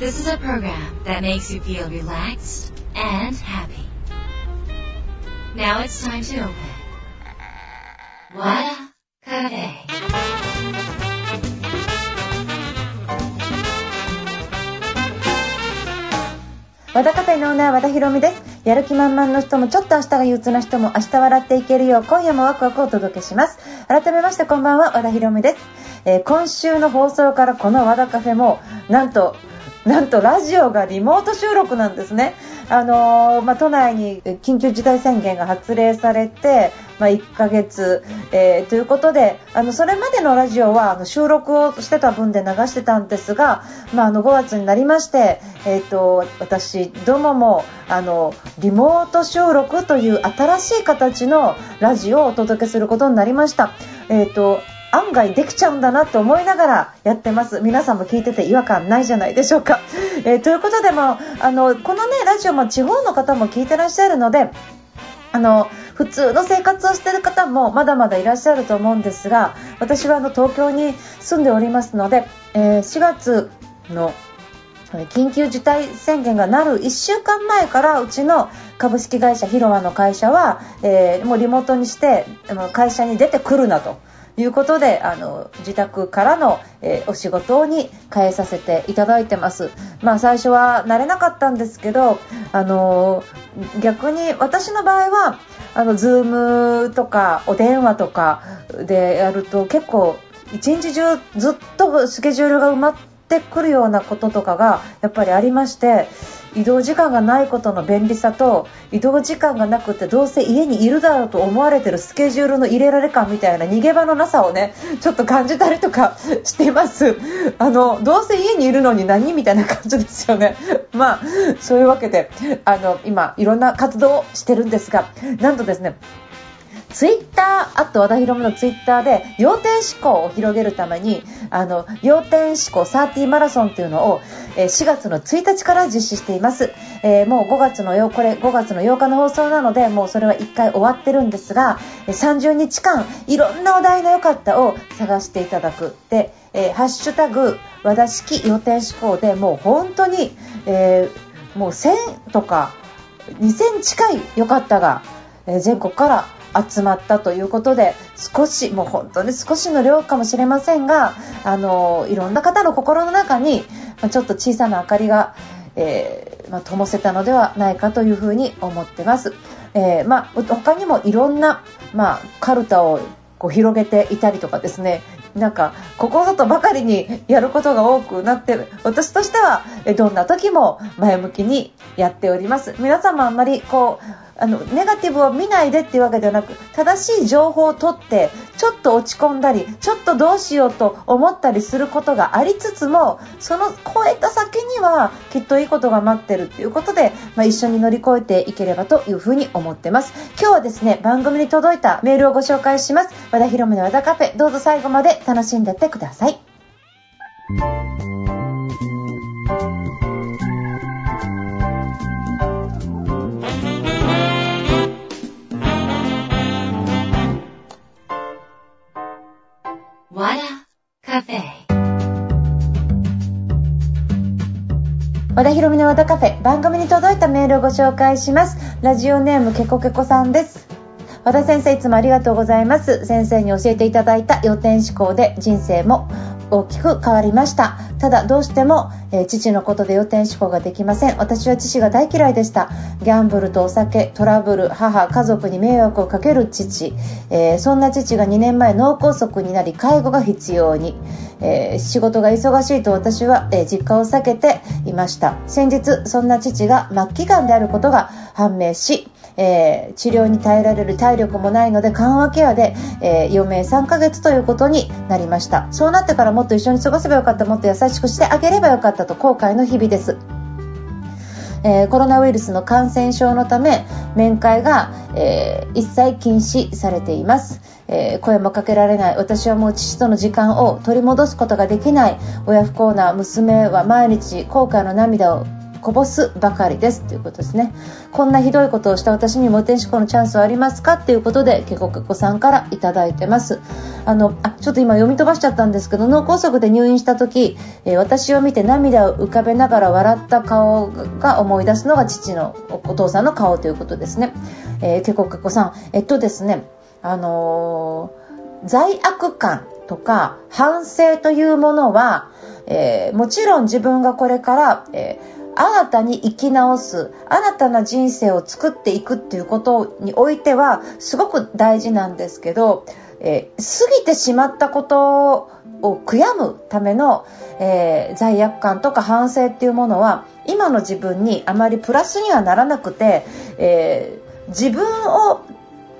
This is a program that makes you feel relaxed and happy. Now it's time to open. Wada Cafe. 和田カフェのオーナー和田博美ですやる気満々の人もちょっと明日が憂鬱な人も明日笑っていけるよう今夜もワクワクをお届けします改めましてこんばんは和田博美です、えー今週の放送からこの和田カフェもなんとなんとラジオがリモート収録なんですね。あのーまあ、都内に緊急事態宣言が発令されて、まあ、1ヶ月、えーということで、あの、それまでのラジオはあの収録をしてた分で流してたんですが、まあ、あの、5月になりまして、えっ、と、私どもも、あの、リモート収録という新しい形のラジオをお届けすることになりました。えっ、と、案外できちゃうんだなと思いながらやってます皆さんも聞いてて違和感ないじゃないでしょうか、えーということでもあのこのねラジオも地方の方も聞いてらっしゃるのであの普通の生活をしている方もまだまだいらっしゃると思うんですが私はあの東京に住んでおりますので、えー4月の緊急事態宣言がなる1週間前からうちの株式会社広和の会社は、えーもうリモートにして会社に出てくるなと。いうことであの自宅からの、えーお仕事に変えさせていただいてます。まあ最初は慣れなかったんですけど、あのー逆に私の場合はあの Zoom とかお電話とかでやると結構一日中ずっとスケジュールが埋まっててくるようなこととかがやっぱりありまして移動時間がないことの便利さと移動時間がなくてどうせ家にいるだろうと思われてるスケジュールの入れられ感みたいな逃げ場のなさをねちょっと感じたりとか しています。あのどうせ家にいるのに何みたいな感じですよね。まあそういうわけであの今いろんな活動をしてるんですがなんとですねツイッター、あと和田博美のツイッターで、要点思考を広げるために、あの、要点思考30マラソンっていうのを、えー4月の1日から実施しています。えーもう5月のよ、これ5月の8日の放送なので、もうそれは1回終わってるんですが、30日間、いろんなお題の良かったを探していただく。で、えーハッシュタグ、和田式要点思考でもう本当に、えーもう1000とか、2000近い良かったが、え全国から集まったということで少しもう本当に少しの量かもしれませんがあのいろんな方の心の中にちょっと小さな明かりが、えーまあ灯せたのではないかというふうに思ってます。えーまあ、他にもいろんな、まあ、カルタをこう広げていたりとかですねなんかここぞとばかりにやることが多くなって私としてはどんな時も前向きにやっております皆様あんまりこうあのネガティブを見ないでっていうわけではなく正しい情報を取ってちょっと落ち込んだりちょっとどうしようと思ったりすることがありつつもその超えた先にはきっといいことが待ってるっていうことで、まあ、一緒に乗り越えていければというふうに思ってます。今日はですね番組に届いたメールをご紹介します。和田博美の和田カフェ。どうぞ最後まで楽しんでってください。田博美の和田カフェ番組に届いたメールをご紹介します。ラジオネームけこけこさんです。和田先生いつもありがとうございます。先生に教えていただいた予定思考で人生も大きく変わりました。ただどうしても、えー父のことで予定思考ができません。私は父が大嫌いでした。ギャンブルとお酒トラブル母家族に迷惑をかける父、えーそんな父が2年前脳梗塞になり介護が必要に、えー仕事が忙しいと私は、え実家を避けていました。先日そんな父が末期がんであることが判明しえー治療に耐えられる体力もないので緩和ケアで、えー余命3ヶ月ということになりました。そうなってからもっと一緒に過ごせばよかった。もっと優しくしてあげればよかったと後悔の日々です。えーコロナウイルスの感染症のため面会が、え一切禁止されています、え声もかけられない。私はもう父との時間を取り戻すことができない。親不幸な娘は毎日後悔の涙をこぼすばかりです。ということですね。こんなひどいことをした私にも天使子のチャンスはありますか？っていうことでけこけこさんから頂いてます。あのあちょっと今読み飛ばしちゃったんですけど脳梗塞で入院した時、えー、私を見て涙を浮かべながら笑った顔が思い出すのが父のお父さんの顔ということですね、えー、けこけこさん。えっとですねあのー、罪悪感とか反省というものは、えー、もちろん自分がこれから、えー、新たに生き直す。新たな人生を作っていくっていうことにおいてはすごく大事なんですけど、えー、過ぎてしまったことを悔やむための、えー、罪悪感とか反省っていうものは今の自分にあまりプラスにはならなくて、えー、自分を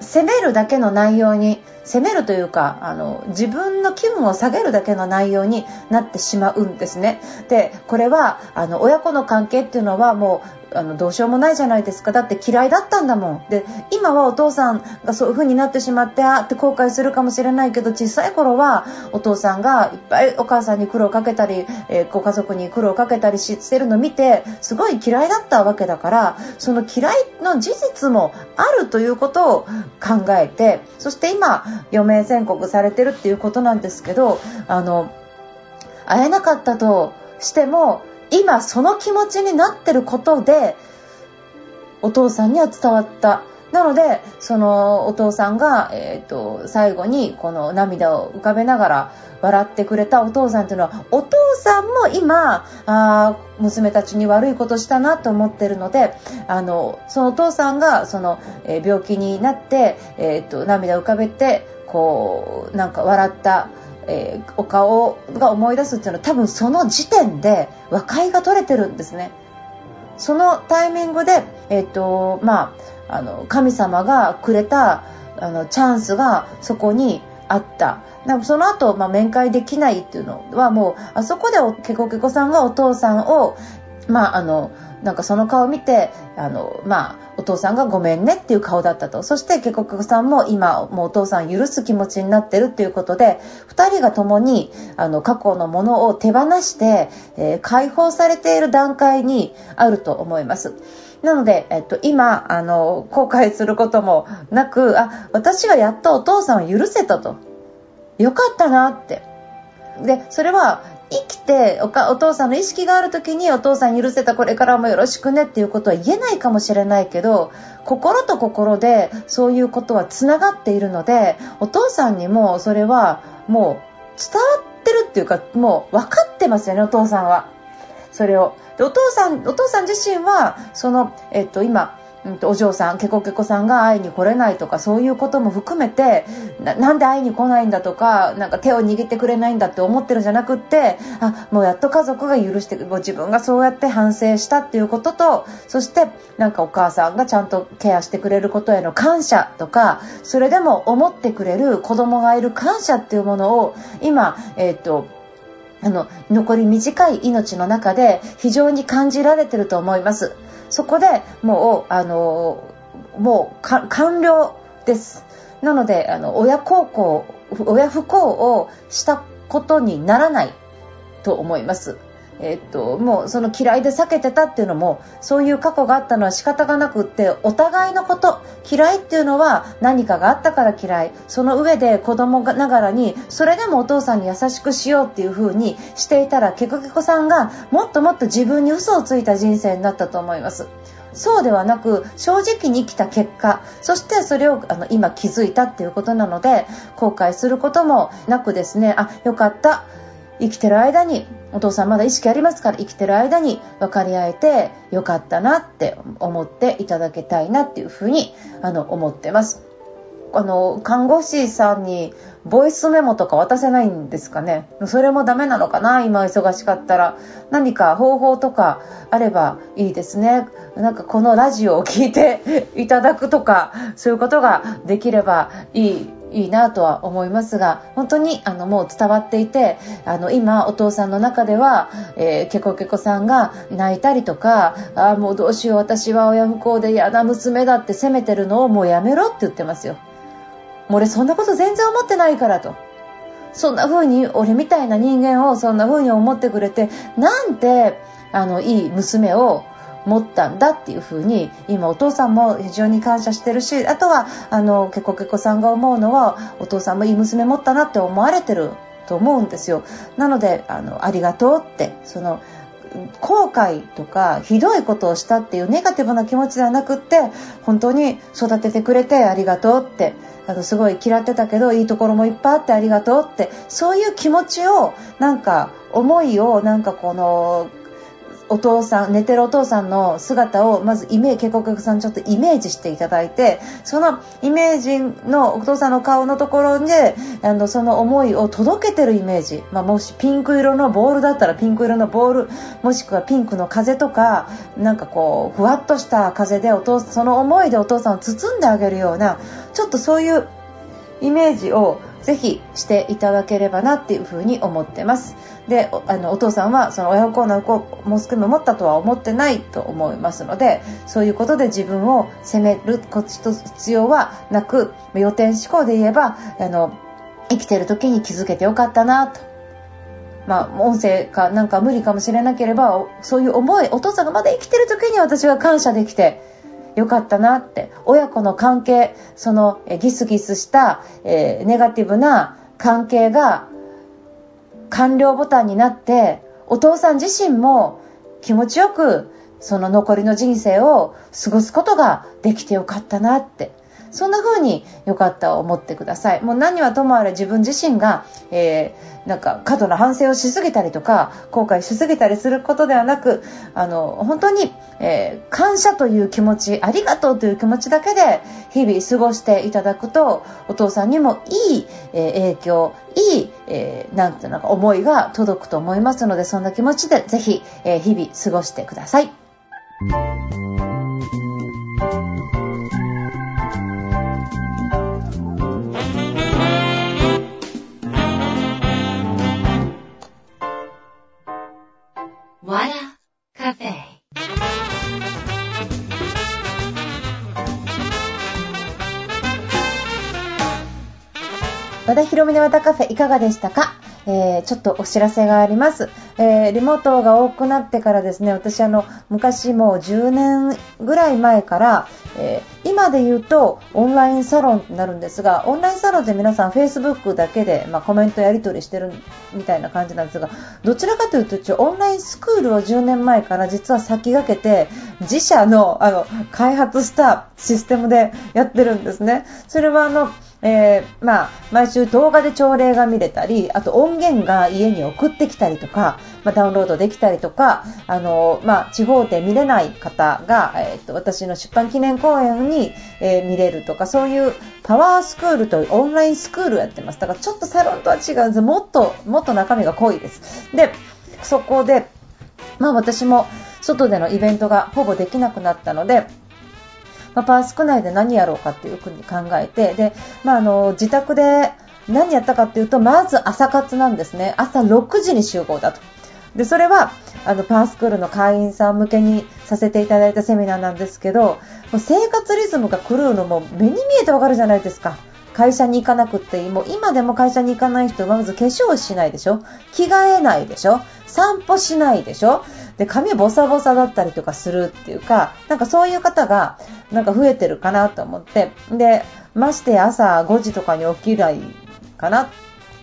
責めるだけの内容に責めるというかあの自分の気分を下げるだけの内容になってしまうんですね。でこれはあの親子の関係っていうのはもうあのどうしようもないじゃないですかだって嫌いだったんだもんで今はお父さんがそういう風になってしまってあって後悔するかもしれないけど小さい頃はお父さんがいっぱいお母さんに苦労かけたり、えー、ご家族に苦労かけたりしてるのを見てすごい嫌いだったわけだからその嫌いの事実もあるということを考えてそして今余命宣告されてるっていうことなんですけどあの会えなかったとしても今その気持ちになってることでお父さんには伝わった。なのでそのお父さんが、えーと、最後にこの涙を浮かべながら笑ってくれたお父さんというのはお父さんも今あ娘たちに悪いことしたなと思ってるのであのそのお父さんがその、えー、病気になって、えーと涙を浮かべてこうなんか笑ったえ、お顔が思い出すっていうのは多分その時点で和解が取れてるんですね。そのタイミングで、えっとまあ、あの神様がくれたあのチャンスがそこにあった。なその後、まあ、面会できないっていうのはもうあそこでケコケコさんがお父さんを、まあ、あのなんかその顔を見てあの、まあ、父さんがごめんねっていう顔だったと。そしてケコケコさんも今もうお父さん許す気持ちになってるっていうことで2人が共にあの過去のものを手放して、えー、解放されている段階にあると思います。なので、えっと、今あの後悔することもなくあ私がやっとお父さんを許せたと。よかったなって。でそれは生きておかお父さんの意識がある時にお父さん許せたこれからもよろしくねっていうことは言えないかもしれないけど心と心でそういうことはつながっているのでお父さんにもそれはもう伝わってるっていうかもう分かってますよねお父さんは。それを。でお父さんお父さん自身はその、えっと、今うんと、お嬢さんケコケコさんが会いに来れないとかそういうことも含めてなんで会いに来ないんだとかなんか手を握ってくれないんだって思ってるんじゃなくってあもうやっと家族が許して自分がそうやって反省したっていうこととそしてなんかお母さんがちゃんとケアしてくれることへの感謝とかそれでも思ってくれる子供がいる感謝っていうものを今、えーとあの残り短い命の中で非常に感じられてると思います。そこでもうあのもう完了ですなのであの親孝行親不孝をしたことにならないと思いますえっと、もうその嫌いで避けてたっていうのもそういう過去があったのは仕方がなくってお互いのこと嫌いっていうのは何かがあったから嫌いその上で子供ながらにそれでもお父さんに優しくしようっていう風にしていたらケコケコさんがもっともっと自分に嘘をついた人生になったと思います。そうではなく正直に生きた結果そしてそれをあの今気づいたっていうことなので後悔することもなくですねあよかった生きてる間にお父さんまだ意識ありますから生きてる間に分かり合えてよかったなって思っていただきたいなっていうふうにあの思ってます。あの看護師さんにボイスメモとか渡せないんですかね。それもダメなのかな？今忙しかったら。何か方法とかあればいいですね。なんかこのラジオを聞いていただくとかそういうことができればいいいいなとは思いますが本当にあのもう伝わっていてあの今お父さんの中では、えー、ケコケコさんが泣いたりとかあもうどうしよう私は親不孝で嫌な娘だって責めてるのをもうやめろって言ってますよ。もう俺そんなこと全然思ってないからと。そんな風に俺みたいな人間をそんな風に思ってくれてなんてあのいい娘を持ったんだっていうふうに今お父さんも非常に感謝してるしあとはあのけこけこさんが思うのはお父さんもいい娘持ったなって思われてると思うんですよ。なのであのありがとうってその後悔とかひどいことをしたっていうネガティブな気持ちではなくって本当に育ててくれてありがとうってあのすごい嫌ってたけどいいところもいっぱいあってありがとうってそういう気持ちをなんか思いをなんかこのお父さん寝てるお父さんの姿をまずイメージ結局さんちょっとイメージしていただいてそのイメージのお父さんの顔のところであのその思いを届けてるイメージ、まあ、もしピンク色のボールだったらピンク色のボールもしくはピンクの風とかなんかこうふわっとした風でお父その思いでお父さんを包んであげるようなちょっとそういうイメージをぜひしていただければなっていうふうに思ってます。であのお父さんはその親孝な子をモスクも持ったとは思ってないと思いますのでそういうことで自分を責めるこっちと必要はなく予定思考で言えばあの生きてる時に気づけてよかったなと。まあ、音声かなんか無理かもしれなければそういう思いお父さんがまだ生きてる時に私は感謝できてよかったなって。親子の関係そのギスギスした、えー、ネガティブな関係が完了ボタンになってお父さん自身も気持ちよくその残りの人生を過ごすことができてよかったなって。そんな風によかったを思ってくださいもう何はともあれ自分自身が、えー、なんか過度な反省をしすぎたりとか後悔しすぎたりすることではなくあの本当に、えー、感謝という気持ちありがとうという気持ちだけで日々過ごしていただくとお父さんにもいい、えー、影響いい、えー、なんていうのか思いが届くと思いますのでそんな気持ちでぜひ、え日々過ごしてください。田ひろみの和田カフェいかがでしたか？えー、ちょっとお知らせがあります、えー、リモートが多くなってからですね私あの昔もう10年ぐらい前から、えー、今で言うとオンラインサロンになるんですがオンラインサロンで皆さん Facebook だけで、まあ、コメントやり取りしてるみたいな感じなんですがどちらかというとオンラインスクールを10年前から実は先駆けて自社のあの開発したシステムでやってるんですね。それはあのえー、まあ、毎週動画で朝礼が見れたり、あと音源が家に送ってきたりとか、まあ、ダウンロードできたりとか、あの、まあ、地方で見れない方が、えっ、と、私の出版記念公演に、にえ、見れるとか、そういうパワースクールというオンラインスクールをやってます。だからちょっとサロンとは違うんです。もっと、もっと中身が濃いです。で、そこで、まあ私も外でのイベントがほぼできなくなったので、まあ、パースク内で何やろうかっていうふうに考えて、で、まあ、あの、自宅で何やったかっていうと、まず朝活なんですね。朝6時に集合だと。で、それは、あの、パースクールの会員さん向けにさせていただいたセミナーなんですけど、もう生活リズムが狂うのも目に見えてわかるじゃないですか。会社に行かなくっていい。もう今でも会社に行かない人はまず化粧しないでしょ着替えないでしょ散歩しないでしょで、髪ボサボサだったりとかするっていうか、なんかそういう方が、なんか増えてるかなと思って、で、まして朝5時とかに起きないかなっ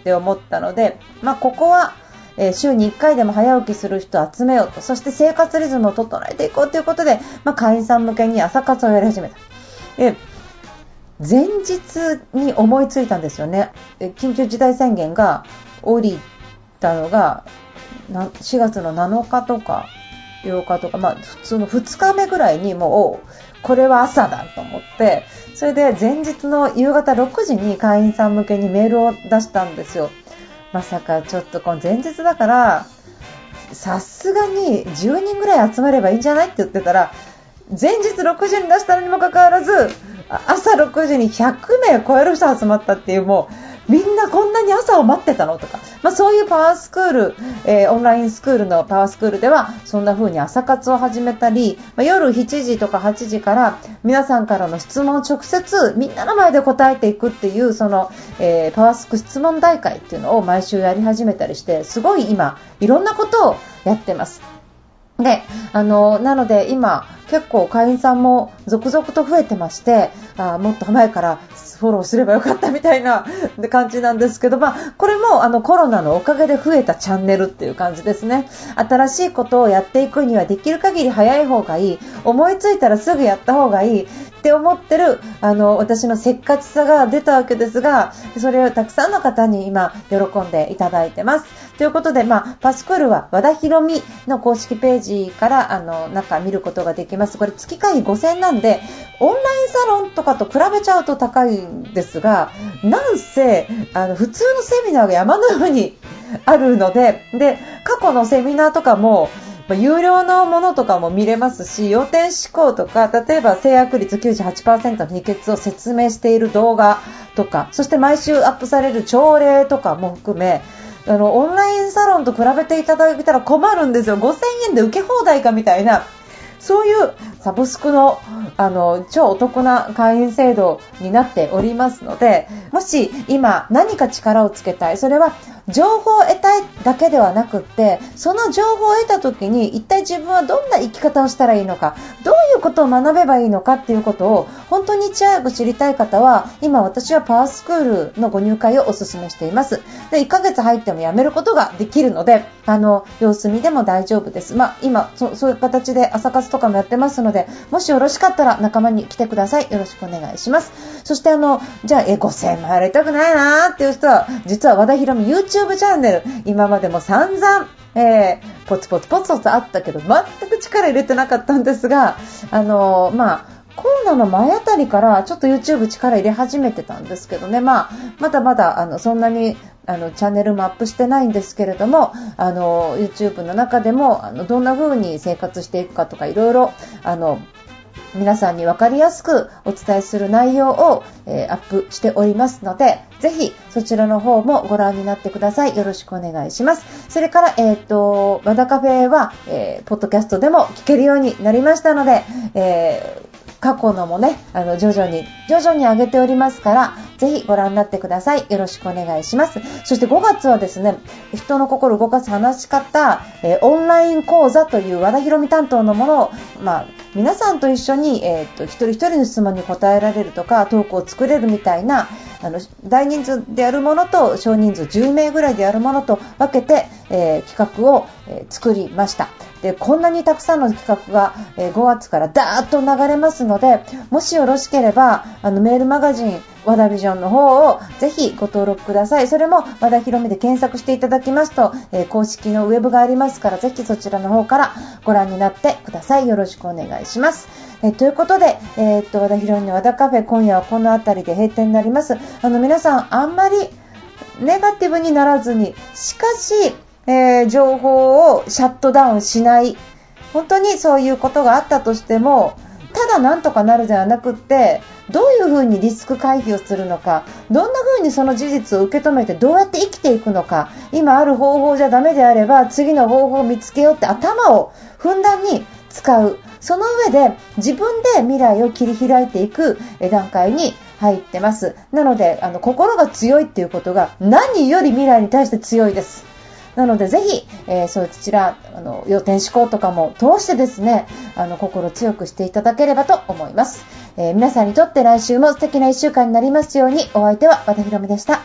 て思ったので、まあ、ここは、えー、週に1回でも早起きする人を集めようと、そして生活リズムを整えていこうということで、まあ、会員さん向けに朝活をやり始めた。で前日に思いついたんですよね。緊急事態宣言が降りたのが4月の7日とか8日とか、まあ、普通の2日目ぐらいにもう、これは朝だと思って、それで前日の夕方6時に会員さん向けにメールを出したんですよ。まさかちょっとこの前日だから、さすがに10人ぐらい集まればいいんじゃないって言ってたら、前日6時に出したのにもかかわらず、朝6時に100名超える人集まったっていう、もう、みんなこんなに朝を待ってたの？とか、まあ、そういうパワースクール、えー、オンラインスクールのパワースクールではそんな風に朝活を始めたり、まあ、夜7時とか8時から皆さんからの質問を直接みんなの前で答えていくっていうその、えー、パワースク質問大会っていうのを毎週やり始めたりしてすごい今いろんなことをやってます。で、あの、なので今、結構会員さんも続々と増えてまして、あもっと前からフォローすればよかったみたいな感じなんですけど、まあ、これもあのコロナのおかげで増えたチャンネルっていう感じですね。新しいことをやっていくにはできる限り早い方がいい。思いついたらすぐやった方がいい。って思ってるあの私のせっかちさが出たわけですがそれをたくさんの方に今喜んでいただいてます。ということで、まあ、パスクールは和田博美の公式ページからあの中見ることができます。これ月会費5000なんでオンラインサロンとかと比べちゃうと高いんですがなんせあの普通のセミナーが山のようにあるのでで過去のセミナーとかもま有料のものとかも見れますし、要点思考とか、例えば制約率98%の秘訣を説明している動画とか、そして毎週アップされる朝礼とかも含め、あの、オンラインサロンと比べていただいたら困るんですよ。5000円で受け放題かみたいな、そういうサブスクのあの超お得な会員制度になっておりますのでもし今何か力をつけたい。それは情報を得たいだけではなくってその情報を得た時に一体自分はどんな生き方をしたらいいのかどういうことを学べばいいのかっていうことを本当にいち早く知りたい方は今私はパワースクールのご入会をお勧めしています。で1ヶ月入っても辞めることができるのであの様子見でも大丈夫です、まあ、今そういう形で朝活とかもやってますのでもしよろしかったら仲間に来てください。よろしくお願いします。そしてあのじゃあえ5000円も払いたくないなーっていう人は実は和田博美 YouTube チャンネル今までも散々えー、ポツポツポツポツあったけど全く力入れてなかったんですが、あのー、まあ、コロナの前あたりからちょっと YouTube 力入れ始めてたんですけどね、まあ、まだまだあのそんなにあのチャンネルもアップしてないんですけれどもあの YouTube の中でもあのどんな風に生活していくかとかいろいろ皆さんに分かりやすくお伝えする内容を、えー、アップしておりますので、ぜひそちらの方もご覧になってください。よろしくお願いします。それから、えっ、ー、と、和田カフェは、えー、ポッドキャストでも聞けるようになりましたので、え過去のもね、あの、徐々に、徐々に上げておりますから、ぜひご覧になってください。よろしくお願いします。そして5月はですね、人の心動かす話し方、えー、オンライン講座という和田博美担当のものを、まあ、皆さんと一緒に、えー、っと、一人一人の質問に答えられるとか、トークを作れるみたいな、あの、大人数でやるものと少人数10名ぐらいでやるものと分けて、えー、企画を、え作りました。でこんなにたくさんの企画が、え5月からダーッと流れますのでもしよろしければあのメールマガジン和田ビジョンの方をぜひご登録ください。それも和田ひろみで検索していただきますと、えー、公式のウェブがありますからぜひそちらの方からご覧になってください。よろしくお願いします。え、ということで、え、っと和田ヒロインの和田カフェ今夜はこの辺りで閉店になります。あの皆さんあんまりネガティブにならずに、しかしえー、情報をシャットダウンしない。本当にそういうことがあったとしても、ただなんとかなるではなくって、どういうふうにリスク回避をするのか、どんなふうにその事実を受け止めてどうやって生きていくのか、今ある方法じゃダメであれば次の方法を見つけようって頭をふんだんに使う。その上で自分で未来を切り開いていく段階に入ってます。なので、あの、心が強いっていうことが何より未来に対して強いです。なのでぜひ、えー、そうちら、あの、要点思考とかも通してですね、あの、心強くしていただければと思います。えー、皆さんにとって来週も素敵な1週間になりますように、お相手は和田ひろみでした。